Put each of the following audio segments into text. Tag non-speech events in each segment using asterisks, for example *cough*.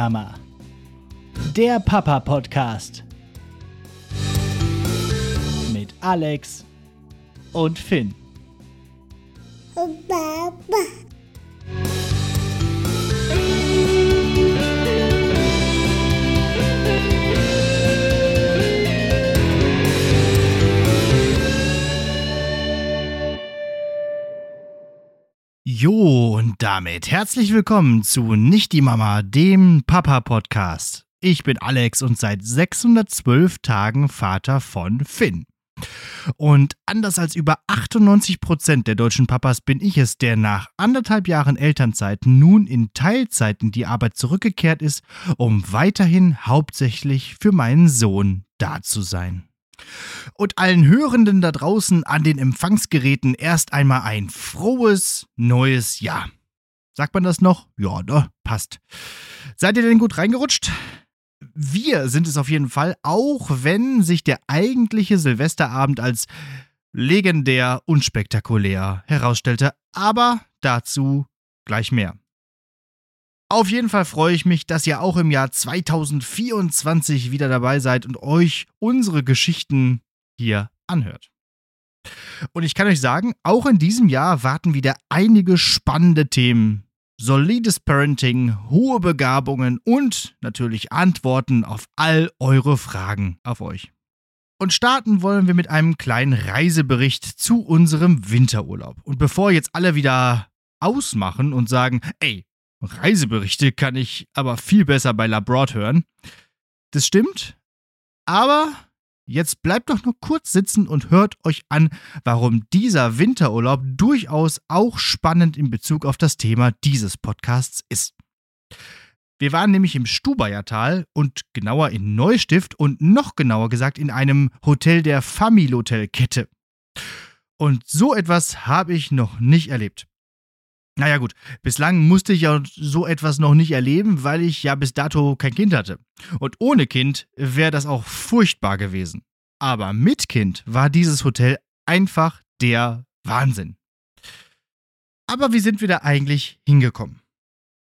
Mama. Der Papa Podcast. Mit Alex und Finn. Baba. Jo, und damit herzlich willkommen zu Nicht die Mama, dem Papa-Podcast. Ich bin Alex und seit 612 Tagen Vater von Finn. Und anders als über 98 Prozent der deutschen Papas bin ich es, der nach anderthalb Jahren Elternzeit nun in Teilzeit in die Arbeit zurückgekehrt ist, um weiterhin hauptsächlich für meinen Sohn da zu sein. Und allen Hörenden da draußen an den Empfangsgeräten erst einmal ein frohes neues Jahr. Sagt man das noch? Ja, ne? Passt. Seid ihr denn gut reingerutscht? Wir sind es auf jeden Fall, auch wenn sich der eigentliche Silvesterabend als legendär unspektakulär herausstellte. Aber dazu gleich mehr. Auf jeden Fall freue ich mich, dass ihr auch im Jahr 2024 wieder dabei seid und euch unsere Geschichten hier anhört. Und ich kann euch sagen, auch in diesem Jahr warten wieder einige spannende Themen. Solides Parenting, hohe Begabungen und natürlich Antworten auf all eure Fragen auf euch. Und starten wollen wir mit einem kleinen Reisebericht zu unserem Winterurlaub. Und bevor jetzt alle wieder ausmachen und sagen, ey, Reiseberichte kann ich aber viel besser bei Labroad hören. Das stimmt, aber jetzt bleibt doch nur kurz sitzen und hört euch an, warum dieser Winterurlaub durchaus auch spannend in Bezug auf das Thema dieses Podcasts ist. Wir waren nämlich im Stubayertal und genauer in Neustift und noch genauer gesagt in einem Hotel der Familotel-Kette. Und so etwas habe ich noch nicht erlebt. Naja gut, bislang musste ich ja so etwas noch nicht erleben, weil ich ja bis dato kein Kind hatte. Und ohne Kind wäre das auch furchtbar gewesen. Aber mit Kind war dieses Hotel einfach der Wahnsinn. Aber wie sind wir da eigentlich hingekommen?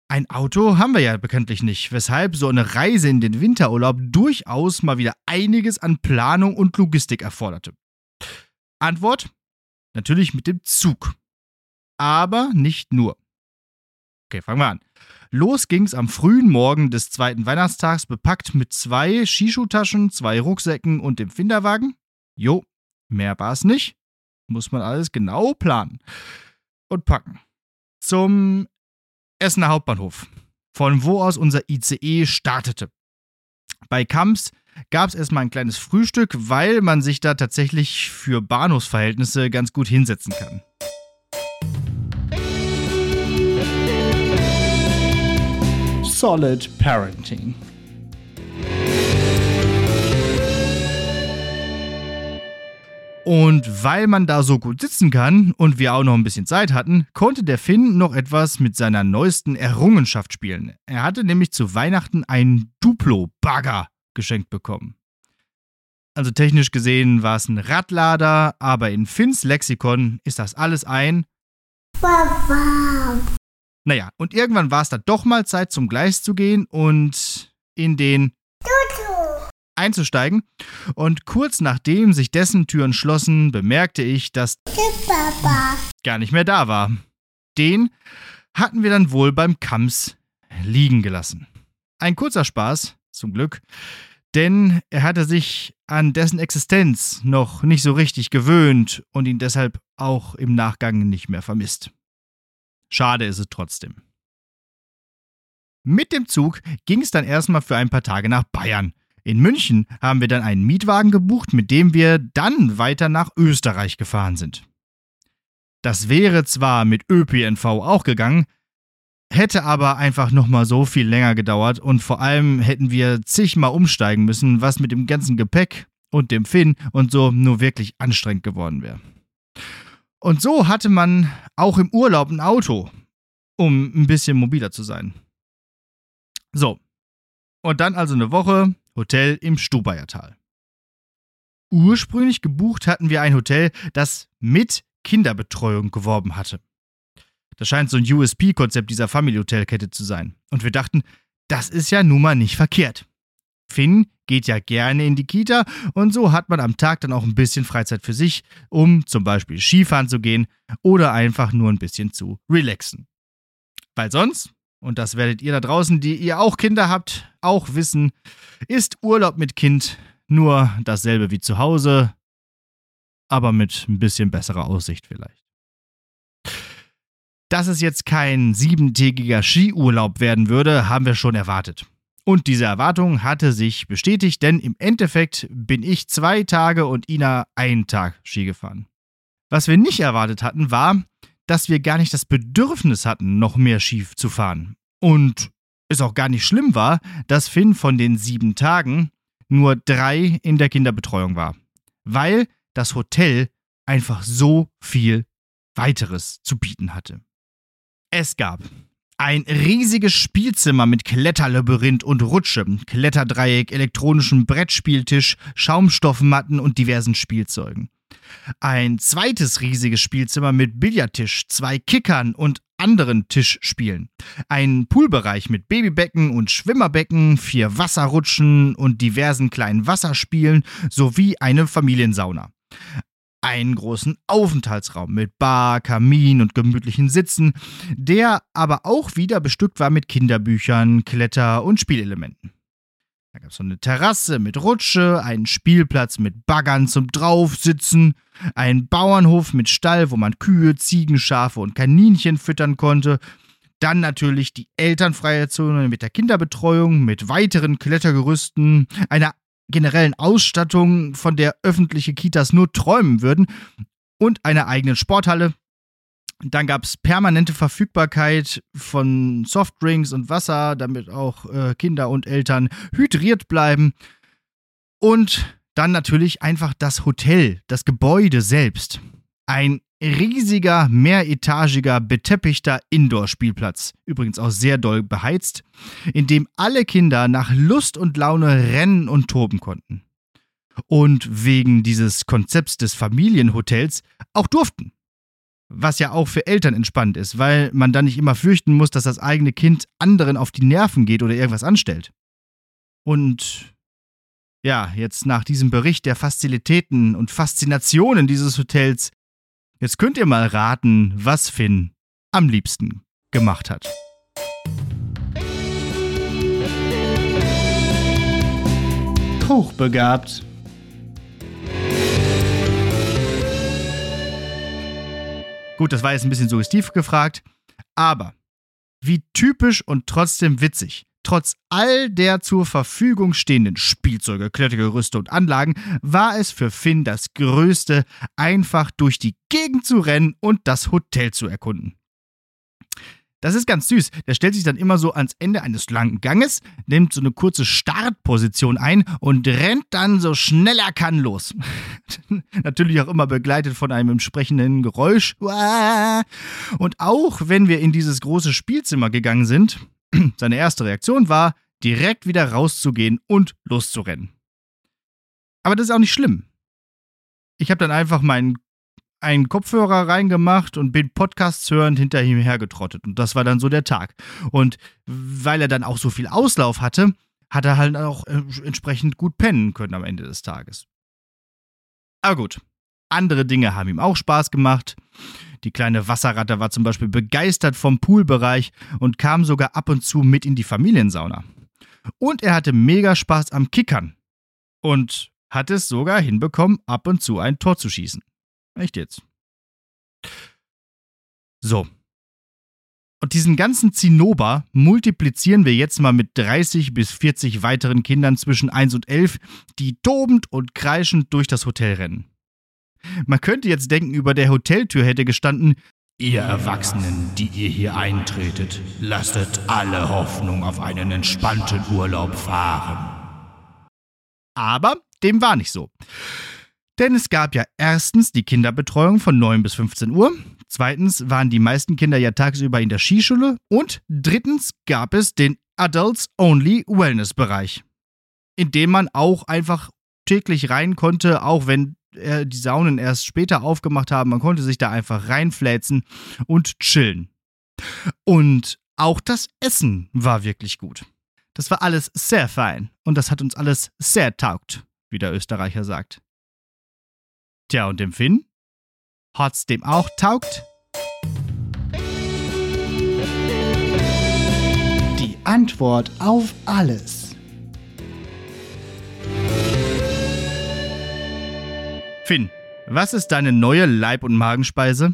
Ein Auto haben wir ja bekanntlich nicht, weshalb so eine Reise in den Winterurlaub durchaus mal wieder einiges an Planung und Logistik erforderte. Antwort? Natürlich mit dem Zug aber nicht nur. Okay, fangen wir an. Los ging's am frühen Morgen des zweiten Weihnachtstags, bepackt mit zwei Skischuhtaschen, zwei Rucksäcken und dem Finderwagen. Jo, mehr war's nicht. Muss man alles genau planen und packen. Zum Essener Hauptbahnhof, von wo aus unser ICE startete. Bei Kamps gab es erstmal ein kleines Frühstück, weil man sich da tatsächlich für Bahnhofsverhältnisse ganz gut hinsetzen kann. Solid Parenting. Und weil man da so gut sitzen kann und wir auch noch ein bisschen Zeit hatten, konnte der Finn noch etwas mit seiner neuesten Errungenschaft spielen. Er hatte nämlich zu Weihnachten einen Duplo-Bagger geschenkt bekommen. Also technisch gesehen war es ein Radlader, aber in Finns Lexikon ist das alles ein. Naja, und irgendwann war es dann doch mal Zeit zum Gleis zu gehen und in den Tutu. einzusteigen. Und kurz nachdem sich dessen Türen schlossen, bemerkte ich, dass Baba. gar nicht mehr da war. Den hatten wir dann wohl beim Kams liegen gelassen. Ein kurzer Spaß, zum Glück, denn er hatte sich an dessen Existenz noch nicht so richtig gewöhnt und ihn deshalb auch im Nachgang nicht mehr vermisst. Schade ist es trotzdem. Mit dem Zug ging es dann erstmal für ein paar Tage nach Bayern. In München haben wir dann einen Mietwagen gebucht, mit dem wir dann weiter nach Österreich gefahren sind. Das wäre zwar mit ÖPNV auch gegangen, hätte aber einfach nochmal so viel länger gedauert und vor allem hätten wir zigmal umsteigen müssen, was mit dem ganzen Gepäck und dem Finn und so nur wirklich anstrengend geworden wäre. Und so hatte man auch im Urlaub ein Auto, um ein bisschen mobiler zu sein. So. Und dann also eine Woche Hotel im Stubayertal. Ursprünglich gebucht hatten wir ein Hotel, das mit Kinderbetreuung geworben hatte. Das scheint so ein USP-Konzept dieser Family-Hotelkette zu sein. Und wir dachten, das ist ja nun mal nicht verkehrt. Finn geht ja gerne in die Kita und so hat man am Tag dann auch ein bisschen Freizeit für sich, um zum Beispiel Skifahren zu gehen oder einfach nur ein bisschen zu relaxen. Weil sonst, und das werdet ihr da draußen, die ihr auch Kinder habt, auch wissen, ist Urlaub mit Kind nur dasselbe wie zu Hause, aber mit ein bisschen besserer Aussicht vielleicht. Dass es jetzt kein siebentägiger Skiurlaub werden würde, haben wir schon erwartet. Und diese Erwartung hatte sich bestätigt, denn im Endeffekt bin ich zwei Tage und Ina einen Tag Ski gefahren. Was wir nicht erwartet hatten, war, dass wir gar nicht das Bedürfnis hatten, noch mehr Ski zu fahren. Und es auch gar nicht schlimm war, dass Finn von den sieben Tagen nur drei in der Kinderbetreuung war. Weil das Hotel einfach so viel weiteres zu bieten hatte. Es gab ein riesiges Spielzimmer mit Kletterlabyrinth und Rutsche, Kletterdreieck, elektronischem Brettspieltisch, Schaumstoffmatten und diversen Spielzeugen. Ein zweites riesiges Spielzimmer mit Billardtisch, zwei Kickern und anderen Tischspielen. Ein Poolbereich mit Babybecken und Schwimmerbecken, vier Wasserrutschen und diversen kleinen Wasserspielen sowie eine Familiensauna einen großen Aufenthaltsraum mit Bar, Kamin und gemütlichen Sitzen, der aber auch wieder bestückt war mit Kinderbüchern, Kletter- und Spielelementen. Da gab es so eine Terrasse mit Rutsche, einen Spielplatz mit Baggern zum Draufsitzen, einen Bauernhof mit Stall, wo man Kühe, Ziegen, Schafe und Kaninchen füttern konnte. Dann natürlich die elternfreie Zone mit der Kinderbetreuung, mit weiteren Klettergerüsten, einer generellen Ausstattung, von der öffentliche Kitas nur träumen würden, und einer eigenen Sporthalle. Dann gab es permanente Verfügbarkeit von Softdrinks und Wasser, damit auch äh, Kinder und Eltern hydriert bleiben. Und dann natürlich einfach das Hotel, das Gebäude selbst. Ein riesiger, mehretagiger, beteppichter Indoor-Spielplatz, übrigens auch sehr doll beheizt, in dem alle Kinder nach Lust und Laune rennen und toben konnten. Und wegen dieses Konzepts des Familienhotels auch durften. Was ja auch für Eltern entspannt ist, weil man dann nicht immer fürchten muss, dass das eigene Kind anderen auf die Nerven geht oder irgendwas anstellt. Und ja, jetzt nach diesem Bericht der Fazilitäten und Faszinationen dieses Hotels Jetzt könnt ihr mal raten, was Finn am liebsten gemacht hat. Hochbegabt. Gut, das war jetzt ein bisschen suggestiv gefragt, aber wie typisch und trotzdem witzig Trotz all der zur Verfügung stehenden Spielzeuge, Klettergerüste und Anlagen war es für Finn das Größte, einfach durch die Gegend zu rennen und das Hotel zu erkunden. Das ist ganz süß. Der stellt sich dann immer so ans Ende eines langen Ganges, nimmt so eine kurze Startposition ein und rennt dann so schnell er kann los. *laughs* Natürlich auch immer begleitet von einem entsprechenden Geräusch. Und auch wenn wir in dieses große Spielzimmer gegangen sind, *clears throat* seine erste Reaktion war, direkt wieder rauszugehen und loszurennen. Aber das ist auch nicht schlimm. Ich habe dann einfach meinen einen Kopfhörer reingemacht und bin Podcasts hörend hinter ihm hergetrottet. Und das war dann so der Tag. Und weil er dann auch so viel Auslauf hatte, hat er halt auch äh, entsprechend gut pennen können am Ende des Tages. Aber gut, andere Dinge haben ihm auch Spaß gemacht. Die kleine Wasserratte war zum Beispiel begeistert vom Poolbereich und kam sogar ab und zu mit in die Familiensauna. Und er hatte mega Spaß am Kickern. Und hat es sogar hinbekommen, ab und zu ein Tor zu schießen. Echt jetzt. So. Und diesen ganzen Zinnober multiplizieren wir jetzt mal mit 30 bis 40 weiteren Kindern zwischen 1 und 11, die tobend und kreischend durch das Hotel rennen. Man könnte jetzt denken, über der Hoteltür hätte gestanden, Ihr Erwachsenen, die ihr hier eintretet, lasset alle Hoffnung auf einen entspannten Urlaub fahren. Aber dem war nicht so. Denn es gab ja erstens die Kinderbetreuung von 9 bis 15 Uhr, zweitens waren die meisten Kinder ja tagsüber in der Skischule und drittens gab es den Adults Only Wellness Bereich, in dem man auch einfach täglich rein konnte, auch wenn äh, die Saunen erst später aufgemacht haben. Man konnte sich da einfach reinfläzen und chillen. Und auch das Essen war wirklich gut. Das war alles sehr fein und das hat uns alles sehr taugt, wie der Österreicher sagt. Tja, und dem Finn? Hat's dem auch taugt? Die Antwort auf alles. Finn, was ist deine neue Leib- und Magenspeise?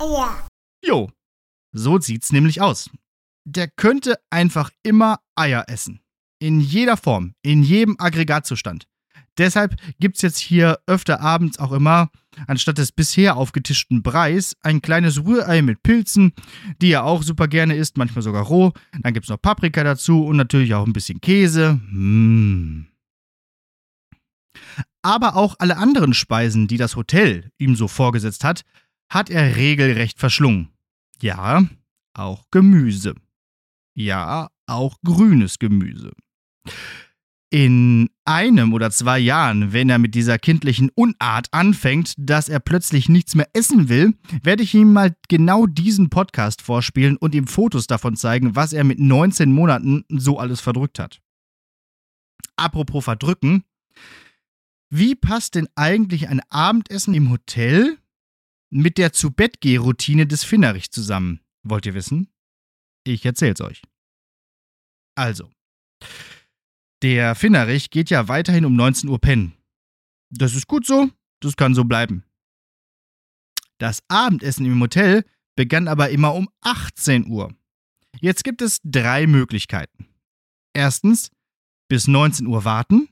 Ja. Jo, so sieht's nämlich aus. Der könnte einfach immer Eier essen. In jeder Form, in jedem Aggregatzustand. Deshalb gibt's jetzt hier öfter abends auch immer, anstatt des bisher aufgetischten Breis, ein kleines Rührei mit Pilzen, die er auch super gerne isst, manchmal sogar roh. Dann gibt's noch Paprika dazu und natürlich auch ein bisschen Käse. Mmh. Aber auch alle anderen Speisen, die das Hotel ihm so vorgesetzt hat, hat er regelrecht verschlungen. Ja, auch Gemüse. Ja, auch grünes Gemüse. In einem oder zwei Jahren, wenn er mit dieser kindlichen Unart anfängt, dass er plötzlich nichts mehr essen will, werde ich ihm mal genau diesen Podcast vorspielen und ihm Fotos davon zeigen, was er mit 19 Monaten so alles verdrückt hat. Apropos verdrücken, wie passt denn eigentlich ein Abendessen im Hotel mit der Zu-Bett-Geh-Routine des Finnerich zusammen? Wollt ihr wissen? Ich erzähl's euch. Also, der Finnerich geht ja weiterhin um 19 Uhr pennen. Das ist gut so, das kann so bleiben. Das Abendessen im Hotel begann aber immer um 18 Uhr. Jetzt gibt es drei Möglichkeiten. Erstens, bis 19 Uhr warten,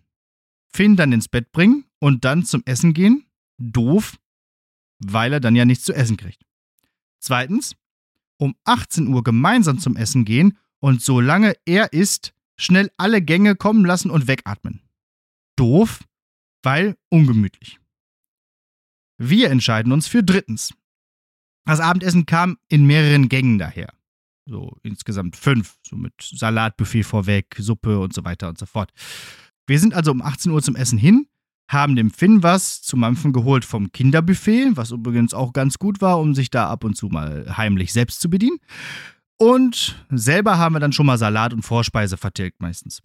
Finn dann ins Bett bringen und dann zum Essen gehen. Doof, weil er dann ja nichts zu essen kriegt. Zweitens, um 18 Uhr gemeinsam zum Essen gehen und solange er isst, schnell alle Gänge kommen lassen und wegatmen. Doof, weil ungemütlich. Wir entscheiden uns für drittens. Das Abendessen kam in mehreren Gängen daher. So insgesamt fünf, so mit Salatbuffet vorweg, Suppe und so weiter und so fort. Wir sind also um 18 Uhr zum Essen hin, haben dem Finn was zu Mampfen geholt vom Kinderbuffet, was übrigens auch ganz gut war, um sich da ab und zu mal heimlich selbst zu bedienen. Und selber haben wir dann schon mal Salat und Vorspeise vertilgt meistens.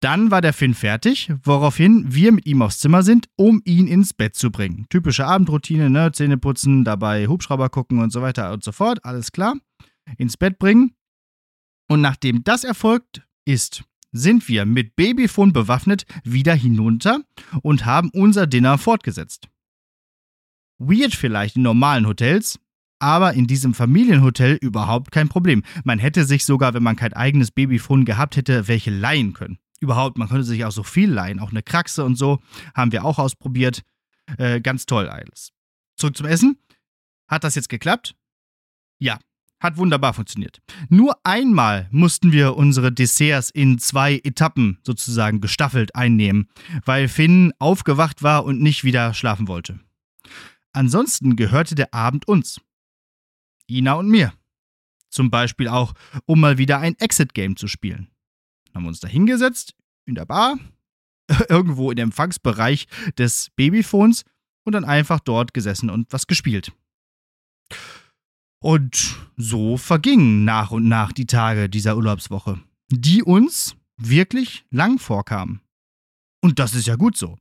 Dann war der Finn fertig, woraufhin wir mit ihm aufs Zimmer sind, um ihn ins Bett zu bringen. Typische Abendroutine, ne? Zähne putzen, dabei Hubschrauber gucken und so weiter und so fort. Alles klar. Ins Bett bringen. Und nachdem das erfolgt ist, sind wir mit Babyphone bewaffnet wieder hinunter und haben unser Dinner fortgesetzt. Weird vielleicht in normalen Hotels, aber in diesem Familienhotel überhaupt kein Problem. Man hätte sich sogar, wenn man kein eigenes Babyphone gehabt hätte, welche leihen können. Überhaupt, man könnte sich auch so viel leihen, auch eine Kraxe und so, haben wir auch ausprobiert. Äh, ganz toll alles. Zurück zum Essen. Hat das jetzt geklappt? Ja, hat wunderbar funktioniert. Nur einmal mussten wir unsere Desserts in zwei Etappen sozusagen gestaffelt einnehmen, weil Finn aufgewacht war und nicht wieder schlafen wollte. Ansonsten gehörte der Abend uns. Ina und mir. Zum Beispiel auch, um mal wieder ein Exit-Game zu spielen. Haben wir uns da hingesetzt, in der Bar, *laughs* irgendwo im Empfangsbereich des Babyphones und dann einfach dort gesessen und was gespielt. Und so vergingen nach und nach die Tage dieser Urlaubswoche, die uns wirklich lang vorkamen. Und das ist ja gut so.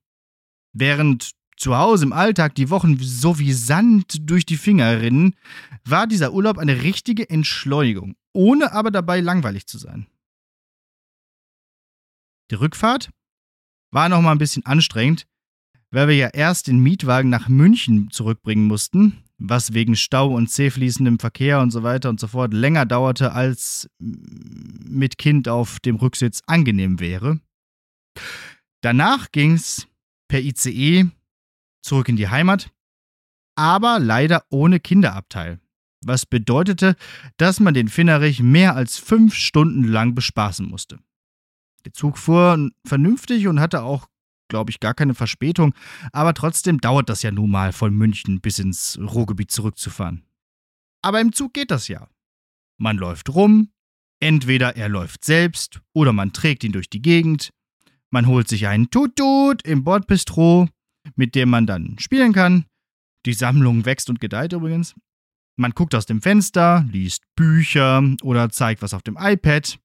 Während zu Hause im Alltag die Wochen so wie Sand durch die Finger rinnen, war dieser Urlaub eine richtige Entschleunigung, ohne aber dabei langweilig zu sein. Die Rückfahrt war noch mal ein bisschen anstrengend, weil wir ja erst den Mietwagen nach München zurückbringen mussten, was wegen Stau und zähfließendem Verkehr und so weiter und so fort länger dauerte, als mit Kind auf dem Rücksitz angenehm wäre. Danach ging's per ICE zurück in die Heimat, aber leider ohne Kinderabteil, was bedeutete, dass man den Finnerich mehr als fünf Stunden lang bespaßen musste. Der Zug fuhr vernünftig und hatte auch glaube ich, gar keine Verspätung, aber trotzdem dauert das ja nun mal von München bis ins Ruhrgebiet zurückzufahren. Aber im Zug geht das ja. Man läuft rum, entweder er läuft selbst oder man trägt ihn durch die Gegend, man holt sich einen Tutut im Bordbistro, mit dem man dann spielen kann. Die Sammlung wächst und gedeiht übrigens. Man guckt aus dem Fenster, liest Bücher oder zeigt was auf dem iPad.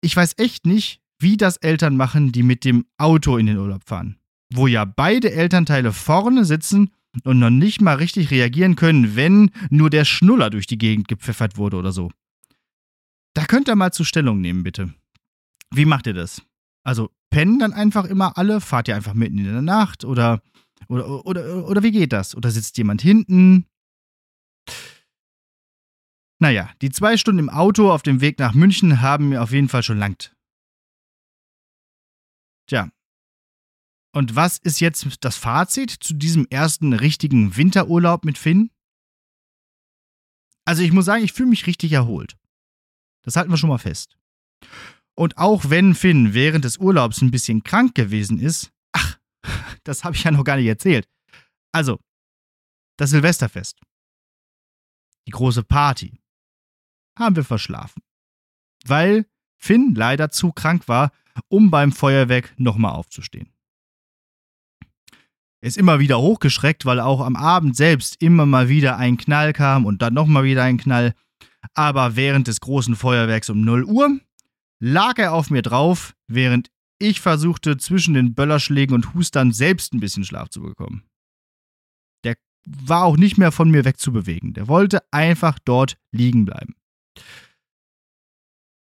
ich weiß echt nicht, wie das Eltern machen, die mit dem Auto in den Urlaub fahren. Wo ja beide Elternteile vorne sitzen und noch nicht mal richtig reagieren können, wenn nur der Schnuller durch die Gegend gepfeffert wurde oder so. Da könnt ihr mal zur Stellung nehmen, bitte. Wie macht ihr das? Also pennen dann einfach immer alle? Fahrt ihr einfach mitten in der Nacht? Oder, oder, oder, oder wie geht das? Oder sitzt jemand hinten? Naja, die zwei Stunden im Auto auf dem Weg nach München haben mir auf jeden Fall schon langt. Tja. Und was ist jetzt das Fazit zu diesem ersten richtigen Winterurlaub mit Finn? Also ich muss sagen, ich fühle mich richtig erholt. Das halten wir schon mal fest. Und auch wenn Finn während des Urlaubs ein bisschen krank gewesen ist, ach, *laughs* das habe ich ja noch gar nicht erzählt. Also, das Silvesterfest. Die große Party haben wir verschlafen. Weil Finn leider zu krank war, um beim Feuerwerk nochmal aufzustehen. Er ist immer wieder hochgeschreckt, weil auch am Abend selbst immer mal wieder ein Knall kam und dann nochmal wieder ein Knall. Aber während des großen Feuerwerks um 0 Uhr lag er auf mir drauf, während ich versuchte, zwischen den Böllerschlägen und Hustern selbst ein bisschen Schlaf zu bekommen. Der war auch nicht mehr von mir wegzubewegen. Der wollte einfach dort liegen bleiben.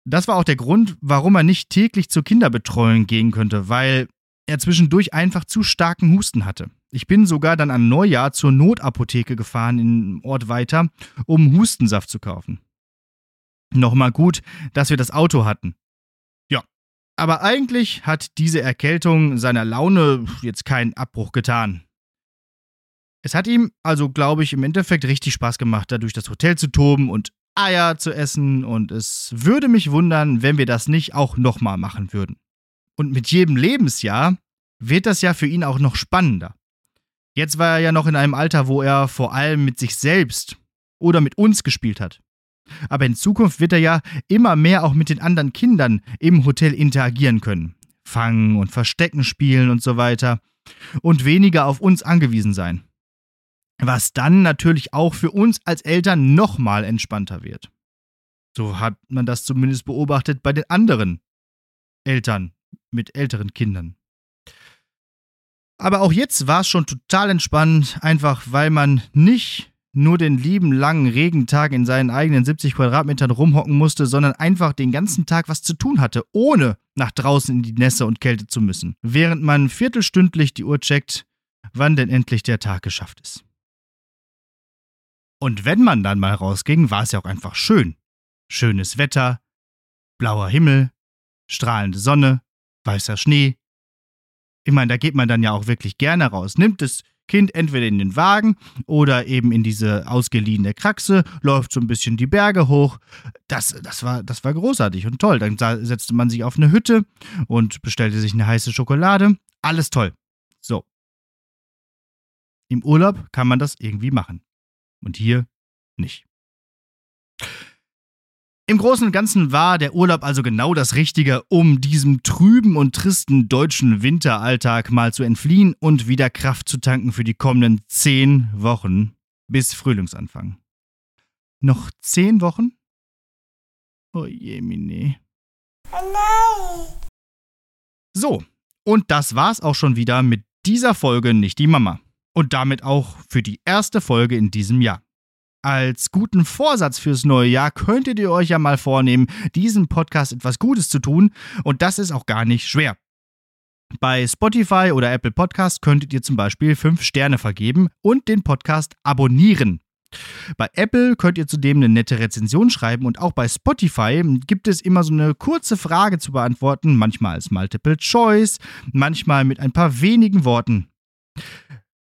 Das war auch der Grund, warum er nicht täglich zur Kinderbetreuung gehen könnte, weil er zwischendurch einfach zu starken Husten hatte. Ich bin sogar dann an Neujahr zur Notapotheke gefahren im Ort weiter, um Hustensaft zu kaufen. Nochmal gut, dass wir das Auto hatten. Ja, aber eigentlich hat diese Erkältung seiner Laune jetzt keinen Abbruch getan. Es hat ihm also, glaube ich, im Endeffekt richtig Spaß gemacht, da durch das Hotel zu toben und Eier zu essen und es würde mich wundern, wenn wir das nicht auch nochmal machen würden. Und mit jedem Lebensjahr wird das ja für ihn auch noch spannender. Jetzt war er ja noch in einem Alter, wo er vor allem mit sich selbst oder mit uns gespielt hat. Aber in Zukunft wird er ja immer mehr auch mit den anderen Kindern im Hotel interagieren können. Fangen und Verstecken spielen und so weiter. Und weniger auf uns angewiesen sein was dann natürlich auch für uns als Eltern nochmal entspannter wird. So hat man das zumindest beobachtet bei den anderen Eltern mit älteren Kindern. Aber auch jetzt war es schon total entspannt, einfach weil man nicht nur den lieben langen Regentag in seinen eigenen 70 Quadratmetern rumhocken musste, sondern einfach den ganzen Tag was zu tun hatte, ohne nach draußen in die Nässe und Kälte zu müssen, während man viertelstündlich die Uhr checkt, wann denn endlich der Tag geschafft ist. Und wenn man dann mal rausging, war es ja auch einfach schön. Schönes Wetter, blauer Himmel, strahlende Sonne, weißer Schnee. Ich meine, da geht man dann ja auch wirklich gerne raus. Nimmt das Kind entweder in den Wagen oder eben in diese ausgeliehene Kraxe, läuft so ein bisschen die Berge hoch. Das, das, war, das war großartig und toll. Dann setzte man sich auf eine Hütte und bestellte sich eine heiße Schokolade. Alles toll. So. Im Urlaub kann man das irgendwie machen und hier nicht. Im Großen und Ganzen war der Urlaub also genau das Richtige, um diesem trüben und tristen deutschen Winteralltag mal zu entfliehen und wieder Kraft zu tanken für die kommenden zehn Wochen bis Frühlingsanfang. Noch zehn Wochen? Oh je, Mine. So, und das war's auch schon wieder mit dieser Folge Nicht die Mama und damit auch für die erste Folge in diesem Jahr. Als guten Vorsatz fürs neue Jahr könntet ihr euch ja mal vornehmen, diesem Podcast etwas Gutes zu tun und das ist auch gar nicht schwer. Bei Spotify oder Apple Podcast könntet ihr zum Beispiel 5 Sterne vergeben und den Podcast abonnieren. Bei Apple könnt ihr zudem eine nette Rezension schreiben und auch bei Spotify gibt es immer so eine kurze Frage zu beantworten, manchmal als Multiple Choice, manchmal mit ein paar wenigen Worten.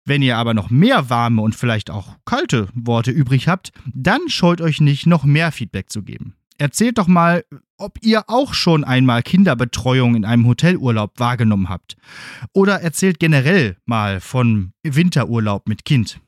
Wenn ihr aber noch mehr warme und vielleicht auch kalte Worte übrig habt, dann scheut euch nicht, noch mehr Feedback zu geben. Erzählt doch mal, ob ihr auch schon einmal Kinderbetreuung in einem Hotelurlaub wahrgenommen habt. Oder erzählt generell mal von Winterurlaub mit Kind.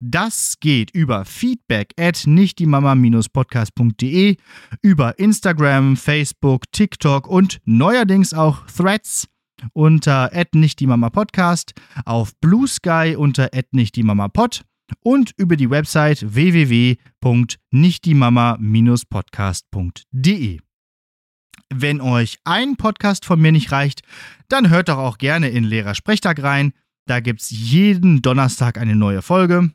Das geht über feedback at nichtdiemama-podcast.de, über Instagram, Facebook, TikTok und neuerdings auch Threads unter nicht die Mama Podcast, auf Blue Sky unter nicht die Mama Pod und über die Website www.nichtdiemama-podcast.de. Wenn euch ein Podcast von mir nicht reicht, dann hört doch auch gerne in Lehrer Sprechtag rein. Da gibt's jeden Donnerstag eine neue Folge.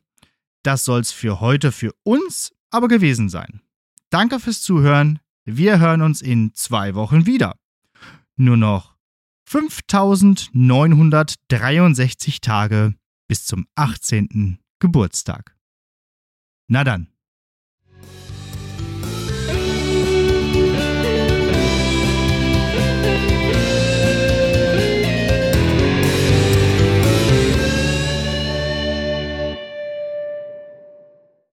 Das soll's für heute für uns aber gewesen sein. Danke fürs Zuhören. Wir hören uns in zwei Wochen wieder. Nur noch 5963 Tage bis zum 18. Geburtstag. Na dann.